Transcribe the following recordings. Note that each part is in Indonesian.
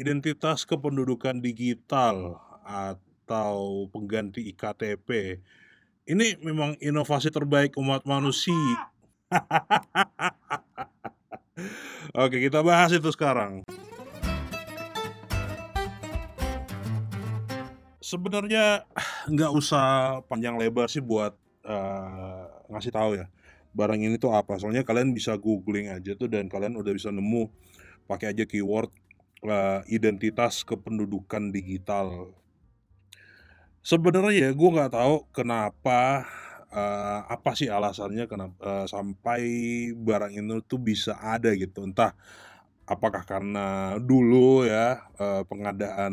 identitas kependudukan digital atau pengganti iktp, ini memang inovasi terbaik umat manusia. Oke, kita bahas itu sekarang. Sebenarnya nggak usah panjang lebar sih buat uh, ngasih tahu ya barang ini tuh apa. Soalnya kalian bisa googling aja tuh dan kalian udah bisa nemu pakai aja keyword uh, identitas kependudukan digital. Sebenarnya gue nggak tahu kenapa uh, apa sih alasannya kenapa uh, sampai barang ini tuh bisa ada gitu. Entah apakah karena dulu ya uh, pengadaan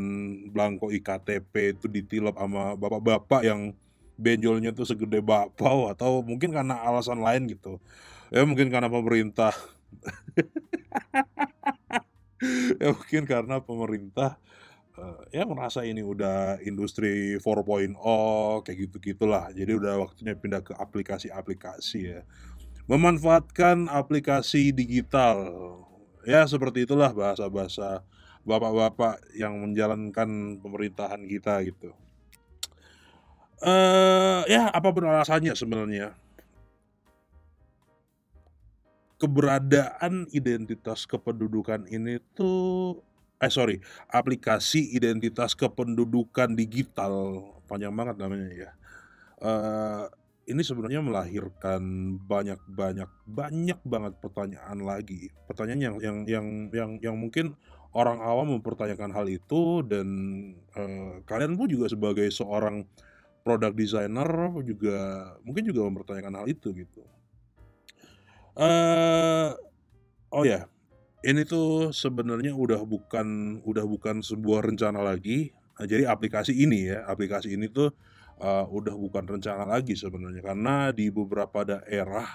blanko iktp itu ditilap sama bapak-bapak yang benjolnya tuh segede bakpao atau mungkin karena alasan lain gitu. Ya mungkin karena pemerintah ya mungkin karena pemerintah uh, ya merasa ini udah industri 4.0 kayak gitu-gitulah. Jadi udah waktunya pindah ke aplikasi-aplikasi ya. Memanfaatkan aplikasi digital. Ya seperti itulah bahasa-bahasa bapak-bapak yang menjalankan pemerintahan kita gitu. uh, ya apa pun alasannya sebenarnya keberadaan identitas kependudukan ini tuh eh sorry aplikasi identitas kependudukan digital. Panjang banget namanya ya. Uh, ini sebenarnya melahirkan banyak banyak banyak banget pertanyaan lagi. Pertanyaan yang yang yang yang yang mungkin orang awam mempertanyakan hal itu dan uh, kalian pun juga sebagai seorang product designer juga mungkin juga mempertanyakan hal itu gitu uh, oh ya, ini tuh sebenarnya udah bukan udah bukan sebuah rencana lagi. Nah, jadi aplikasi ini ya, aplikasi ini tuh uh, udah bukan rencana lagi sebenarnya karena di beberapa daerah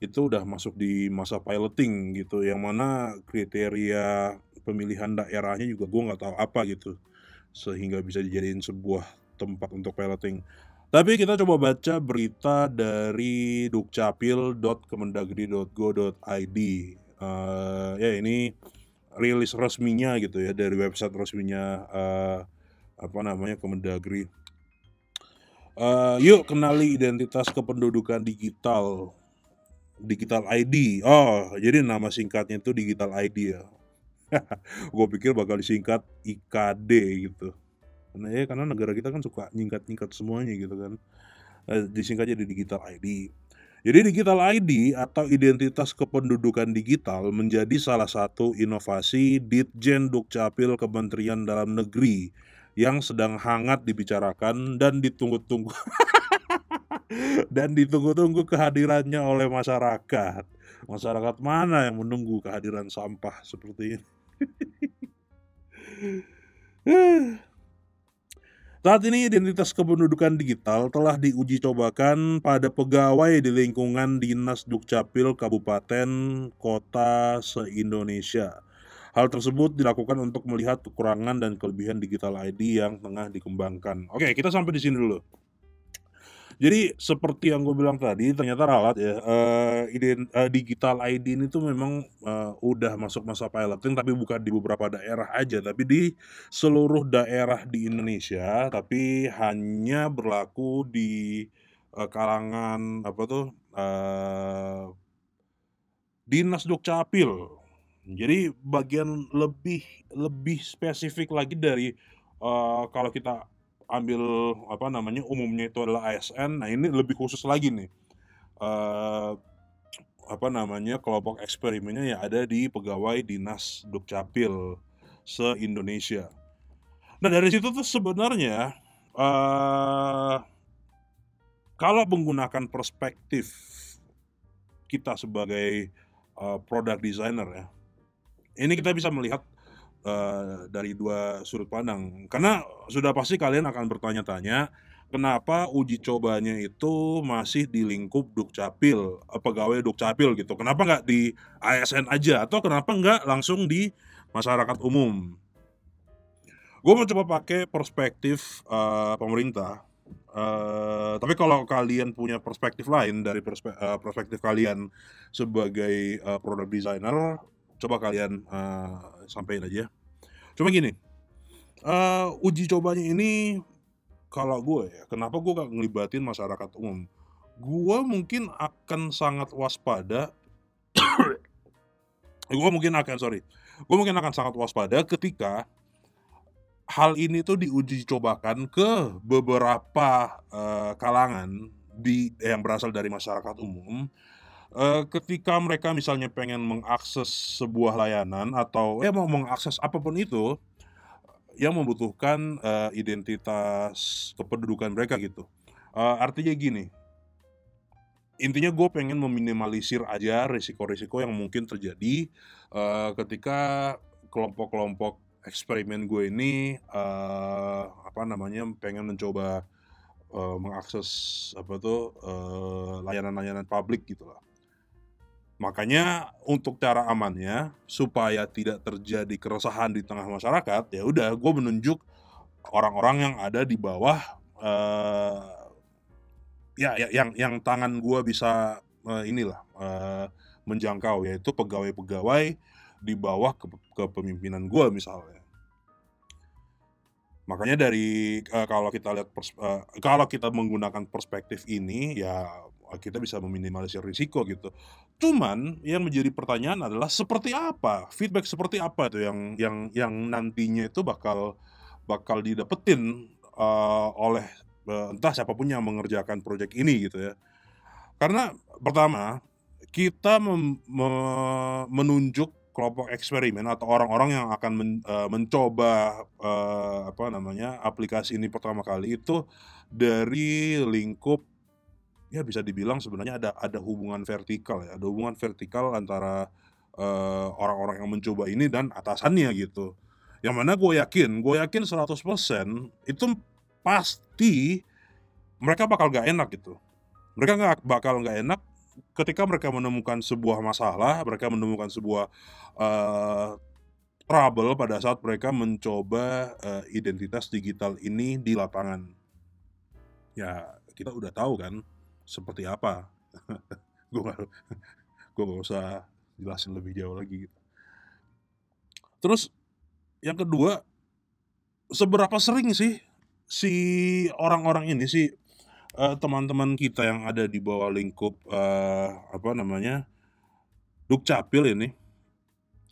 itu udah masuk di masa piloting gitu, yang mana kriteria pemilihan daerahnya juga gue nggak tahu apa gitu, sehingga bisa dijadiin sebuah tempat untuk piloting. Tapi kita coba baca berita dari dukcapil.kemendagri.go.id. Uh, ya ini rilis resminya gitu ya dari website resminya uh, apa namanya Kemendagri. Uh, yuk kenali identitas kependudukan digital. Digital ID. Oh, jadi nama singkatnya itu Digital ID ya. Gue pikir bakal disingkat IKD gitu. Karena ya karena negara kita kan suka nyingkat-nyingkat semuanya gitu kan. Eh, disingkat jadi digital ID. Jadi digital ID atau identitas kependudukan digital menjadi salah satu inovasi Ditjen Dukcapil Kementerian Dalam Negeri yang sedang hangat dibicarakan dan ditunggu-tunggu dan ditunggu-tunggu kehadirannya oleh masyarakat. Masyarakat mana yang menunggu kehadiran sampah seperti ini? Saat ini identitas kependudukan digital telah diuji cobakan pada pegawai di lingkungan Dinas Dukcapil Kabupaten Kota se-Indonesia. Hal tersebut dilakukan untuk melihat kekurangan dan kelebihan digital ID yang tengah dikembangkan. Oke, kita sampai di sini dulu. Jadi seperti yang gue bilang tadi, ternyata ralat ya, uh, ident uh, digital ID ini tuh memang, uh, udah masuk masa piloting tapi bukan di beberapa daerah aja, tapi di seluruh daerah di Indonesia, tapi hanya berlaku di, uh, kalangan apa tuh, uh, Dinas Dukcapil. Jadi bagian lebih lebih spesifik lagi dari, uh, kalau kita ambil apa namanya umumnya itu adalah ASN. Nah ini lebih khusus lagi nih uh, apa namanya kelompok eksperimennya yang ada di pegawai dinas dukcapil se Indonesia. Nah dari situ tuh sebenarnya uh, kalau menggunakan perspektif kita sebagai uh, product designer ya, ini kita bisa melihat uh, dari dua sudut pandang. Karena sudah pasti kalian akan bertanya-tanya, kenapa uji cobanya itu masih di lingkup Dukcapil, uh, pegawai Dukcapil gitu. Kenapa nggak di ASN aja atau kenapa nggak langsung di masyarakat umum? Gue mau coba pakai perspektif uh, pemerintah. Uh, tapi kalau kalian punya perspektif lain dari perspe uh, perspektif kalian sebagai uh, product designer, coba kalian uh, sampaikan aja. Cuma gini, uh, uji cobanya ini kalau gue ya, kenapa gue gak ngelibatin masyarakat umum? Gue mungkin akan sangat waspada. gue mungkin akan sorry, gue mungkin akan sangat waspada ketika hal ini tuh diuji cobakan ke beberapa uh, kalangan di yang berasal dari masyarakat umum uh, ketika mereka misalnya pengen mengakses sebuah layanan atau ya mau mengakses apa pun itu yang membutuhkan uh, identitas kependudukan mereka gitu uh, artinya gini intinya gue pengen meminimalisir aja risiko-risiko yang mungkin terjadi uh, ketika kelompok-kelompok eksperimen gue ini uh, apa namanya pengen mencoba uh, mengakses apa tuh uh, layanan-layanan publik gitu lah. Makanya untuk cara amannya supaya tidak terjadi keresahan di tengah masyarakat ya udah gue menunjuk orang-orang yang ada di bawah uh, ya, ya yang yang tangan gue bisa uh, inilah uh, menjangkau yaitu pegawai-pegawai di bawah ke kepemimpinan gue misalnya. Makanya dari uh, kalau kita lihat uh, kalau kita menggunakan perspektif ini ya kita bisa meminimalisir risiko gitu. Cuman yang menjadi pertanyaan adalah seperti apa feedback seperti apa itu yang yang yang nantinya itu bakal bakal didapetin uh, oleh uh, entah siapa pun yang mengerjakan proyek ini gitu ya. Karena pertama kita mem, me, menunjuk kelompok eksperimen atau orang-orang yang akan men, uh, mencoba uh, apa namanya aplikasi ini pertama kali itu dari lingkup ya bisa dibilang sebenarnya ada ada hubungan vertikal ya ada hubungan vertikal antara orang orang-orang yang mencoba ini dan atasannya gitu yang mana gue yakin gue yakin 100% itu pasti mereka bakal gak enak gitu mereka nggak bakal nggak enak ketika mereka menemukan sebuah masalah, mereka menemukan sebuah uh, trouble pada saat mereka mencoba uh, identitas digital ini di lapangan. Ya, kita udah tahu kan seperti apa. gue gak, gue gak usah jelasin lebih jauh lagi. Gitu. Terus yang kedua, seberapa sering sih si orang-orang ini sih uh, teman-teman kita yang ada di bawah lingkup uh, apa namanya Dukcapil ini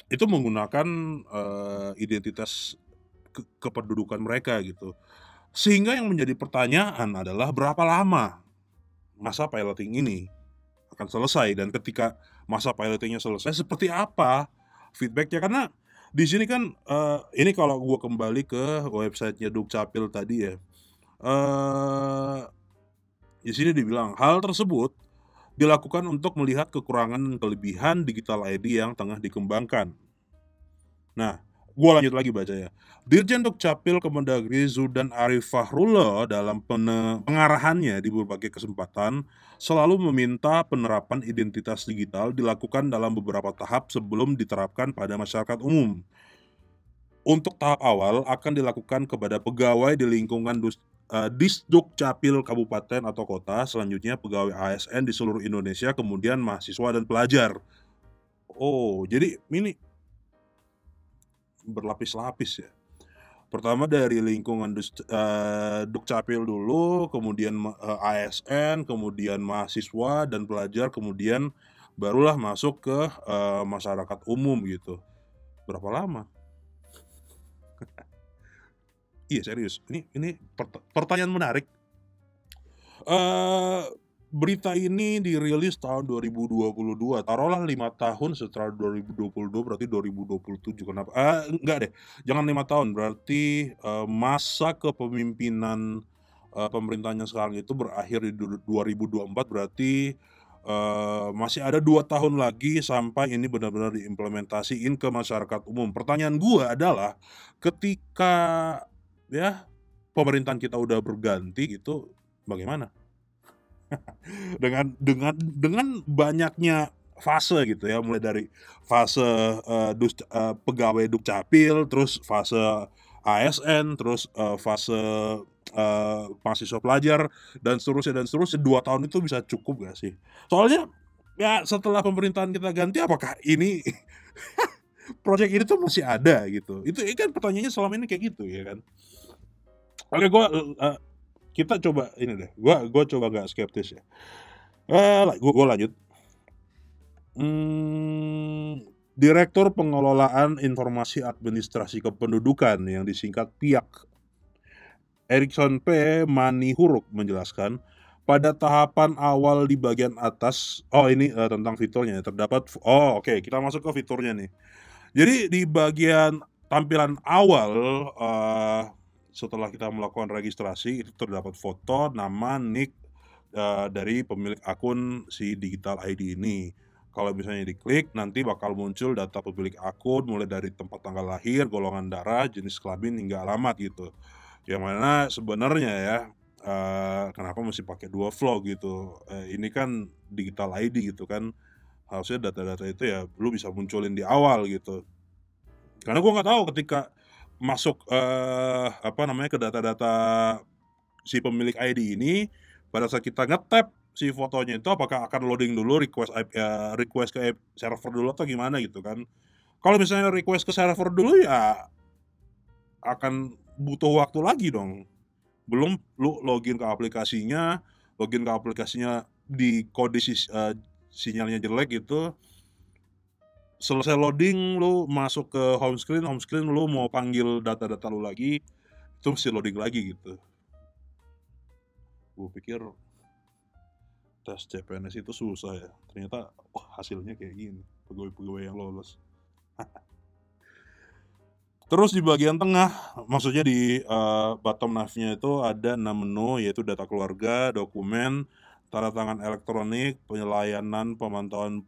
itu menggunakan uh, identitas ke kependudukan mereka gitu. Sehingga yang menjadi pertanyaan adalah berapa lama masa piloting ini akan selesai dan ketika masa pilotingnya selesai seperti apa feedbacknya karena di sini kan uh, ini kalau gue kembali ke websitenya Dukcapil tadi ya uh, di sini dibilang hal tersebut dilakukan untuk melihat kekurangan dan kelebihan digital ID yang tengah dikembangkan. Nah, gue lanjut lagi baca ya. Dirjen Dukcapil Kemendagri Zudan Arif Fahrullah dalam pengarahannya di berbagai kesempatan selalu meminta penerapan identitas digital dilakukan dalam beberapa tahap sebelum diterapkan pada masyarakat umum. Untuk tahap awal akan dilakukan kepada pegawai di lingkungan uh, Disduk Capil Kabupaten atau Kota, selanjutnya pegawai ASN di seluruh Indonesia, kemudian mahasiswa dan pelajar. Oh, jadi ini berlapis-lapis ya. Pertama dari lingkungan uh, Dukcapil dulu, kemudian uh, ASN, kemudian mahasiswa dan pelajar, kemudian barulah masuk ke uh, masyarakat umum gitu. Berapa lama? Iya serius. Ini ini pertanyaan menarik. Uh, berita ini dirilis tahun 2022. Taruhlah lima tahun setelah 2022 berarti 2027. Kenapa? Uh, enggak deh. Jangan lima tahun. Berarti uh, masa kepemimpinan uh, pemerintahnya sekarang itu berakhir di 2024. Berarti uh, masih ada dua tahun lagi sampai ini benar-benar diimplementasiin ke masyarakat umum. Pertanyaan gua adalah ketika ya pemerintahan kita udah berganti gitu bagaimana dengan dengan dengan banyaknya fase gitu ya mulai dari fase uh, dus, uh, pegawai dukcapil terus fase ASN terus uh, fase uh, mahasiswa pelajar dan seterusnya dan seterusnya dua tahun itu bisa cukup gak sih soalnya ya setelah pemerintahan kita ganti apakah ini project ini tuh masih ada gitu. Itu kan pertanyaannya selama ini kayak gitu ya kan. Oke, gua uh, kita coba ini deh. Gua gua coba gak skeptis ya. Eh, uh, gua, gua lanjut. Hmm, Direktur Pengelolaan Informasi Administrasi Kependudukan yang disingkat PIAK Erikson P. Manihuruk menjelaskan, pada tahapan awal di bagian atas, oh ini uh, tentang fiturnya terdapat, oh oke okay, kita masuk ke fiturnya nih. Jadi di bagian tampilan awal uh, setelah kita melakukan registrasi itu terdapat foto, nama, nick uh, dari pemilik akun si digital ID ini. Kalau misalnya diklik, nanti bakal muncul data pemilik akun mulai dari tempat tanggal lahir, golongan darah, jenis kelamin hingga alamat gitu. Yang mana sebenarnya ya uh, kenapa mesti pakai dua flow gitu? Uh, ini kan digital ID gitu kan, harusnya data-data itu ya lu bisa munculin di awal gitu. Karena gua nggak tahu ketika masuk uh, apa namanya ke data-data si pemilik ID ini pada saat kita ngetap si fotonya itu apakah akan loading dulu request uh, request ke server dulu atau gimana gitu kan. Kalau misalnya request ke server dulu ya akan butuh waktu lagi dong. Belum lu login ke aplikasinya, login ke aplikasinya di kode uh, sinyalnya jelek gitu. Selesai loading lu masuk ke home screen, home screen lu mau panggil data-data lu lagi, itu mesti loading lagi gitu. Gue pikir tes CPNS itu susah ya. Ternyata oh, hasilnya kayak gini. Pegawai-pegawai yang lolos. Terus di bagian tengah, maksudnya di uh, bottom nav-nya itu ada enam menu yaitu data keluarga, dokumen, tanda tangan elektronik, penyelayanan, pemantauan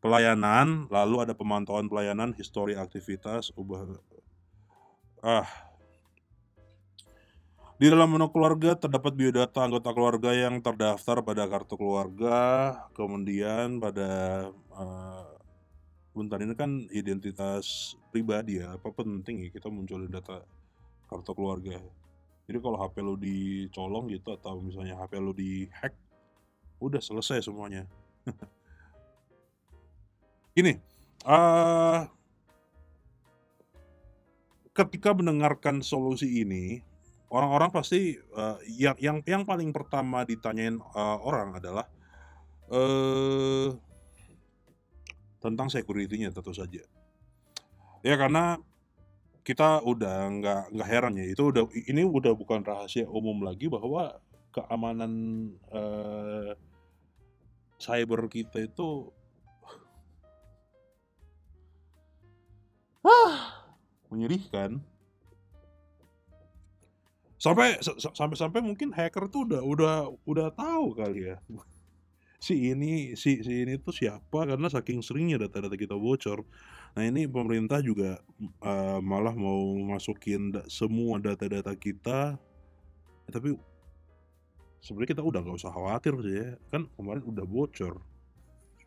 pelayanan, lalu ada pemantauan pelayanan, histori aktivitas, ubah ah. Di dalam menu keluarga terdapat biodata anggota keluarga yang terdaftar pada kartu keluarga, kemudian pada uh, bentar ini kan identitas pribadi ya apa penting ya kita munculin data kartu keluarga? Jadi kalau HP lo dicolong gitu atau misalnya HP lo di hack udah selesai semuanya ini uh, ketika mendengarkan solusi ini orang-orang pasti uh, yang yang yang paling pertama ditanyain uh, orang adalah uh, tentang security-nya tentu saja. Ya karena kita udah nggak nggak heran ya itu udah ini udah bukan rahasia umum lagi bahwa keamanan uh, cyber kita itu ah. Menyedihkan sampai sampai sampai mungkin hacker tuh udah udah udah tahu kali ya. Si ini si si ini tuh siapa? Karena saking seringnya data-data kita bocor. Nah ini pemerintah juga uh, malah mau masukin da semua data-data kita, ya, tapi sebenarnya kita udah nggak usah khawatir sih ya, kan kemarin udah bocor.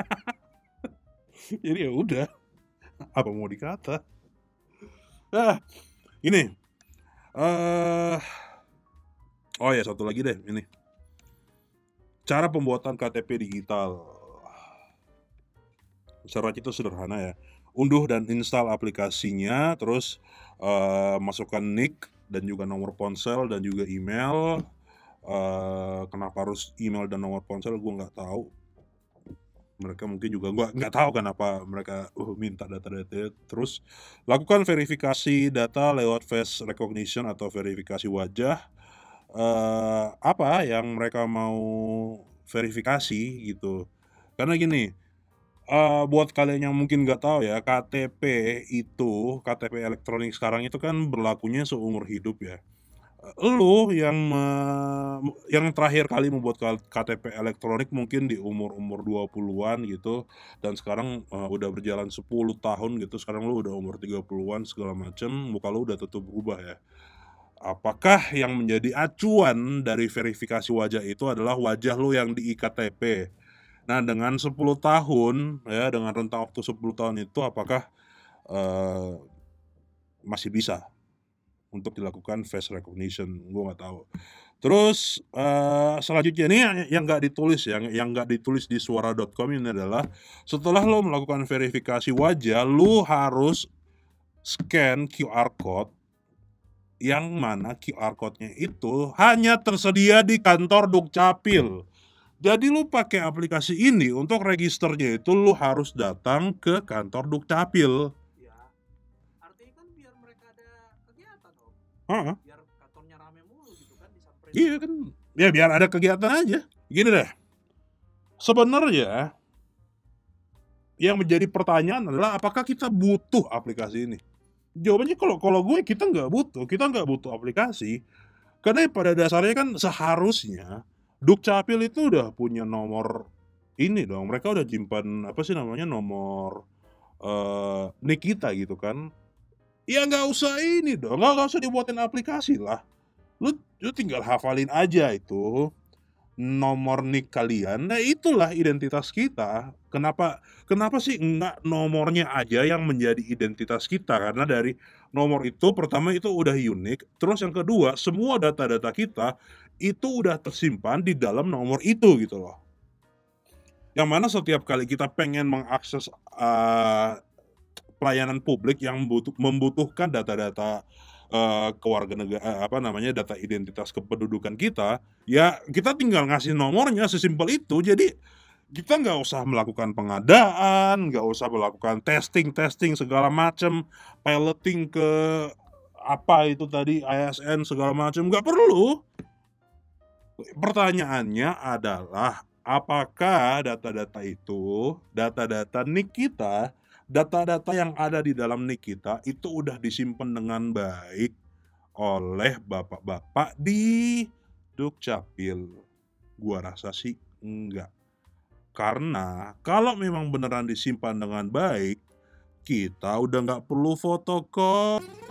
Jadi ya udah, apa mau dikata? Ah, ini, uh, oh ya satu lagi deh ini. Cara pembuatan KTP digital. Syarat itu sederhana ya. Unduh dan install aplikasinya, terus uh, masukkan nick dan juga nomor ponsel dan juga email. Uh, kenapa harus email dan nomor ponsel? Gue nggak tahu. Mereka mungkin juga gue nggak tahu kenapa mereka uh, minta data-data. Terus lakukan verifikasi data lewat face recognition atau verifikasi wajah uh, apa yang mereka mau verifikasi gitu. Karena gini, uh, buat kalian yang mungkin nggak tahu ya, KTP itu, KTP elektronik sekarang itu kan berlakunya seumur hidup ya. Lu yang me yang terakhir kali membuat KTP elektronik mungkin di umur-umur 20-an gitu, dan sekarang, uh, udah berjalan 10 tahun gitu, sekarang lu udah umur 30-an segala macem, muka lu udah tentu berubah ya apakah yang menjadi acuan dari verifikasi wajah itu adalah wajah lo yang di IKTP. Nah, dengan 10 tahun ya dengan rentang waktu 10 tahun itu apakah uh, masih bisa untuk dilakukan face recognition? Gue nggak tahu. Terus uh, selanjutnya ini yang yang nggak ditulis ya, yang nggak ditulis di suara.com ini adalah setelah lo melakukan verifikasi wajah, lo harus scan QR code yang mana QR code-nya itu hanya tersedia di kantor Dukcapil. Jadi lu pakai aplikasi ini untuk registernya itu lu harus datang ke kantor Dukcapil. Om. Heeh. Biar kantornya rame mulu gitu kan disamperin. Iya kan, ya biar ada kegiatan aja. Gini deh, sebenarnya yang menjadi pertanyaan adalah apakah kita butuh aplikasi ini? Jawabannya kalau kalau gue kita nggak butuh, kita nggak butuh aplikasi. Karena pada dasarnya kan seharusnya Dukcapil itu udah punya nomor ini dong. Mereka udah simpan apa sih namanya nomor eh nik kita gitu kan. Ya nggak usah ini dong, nggak nggak usah dibuatin aplikasi lah. Lu, lu tinggal hafalin aja itu nomor nik kalian. Nah itulah identitas kita. Kenapa kenapa sih enggak nomornya aja yang menjadi identitas kita? Karena dari nomor itu pertama itu udah unik. Terus yang kedua semua data-data kita itu udah tersimpan di dalam nomor itu gitu loh. Yang mana setiap kali kita pengen mengakses uh, pelayanan publik yang membutuh, membutuhkan data-data uh, keluarga negara apa namanya data identitas kependudukan kita ya kita tinggal ngasih nomornya sesimpel itu. Jadi kita nggak usah melakukan pengadaan nggak usah melakukan testing testing segala macam piloting ke apa itu tadi ASN segala macam nggak perlu. Pertanyaannya adalah apakah data-data itu data-data nik kita data-data yang ada di dalam nik kita itu udah disimpan dengan baik oleh bapak-bapak di Dukcapil. Gua rasa sih enggak. Karena kalau memang beneran disimpan dengan baik, kita udah nggak perlu foto kok.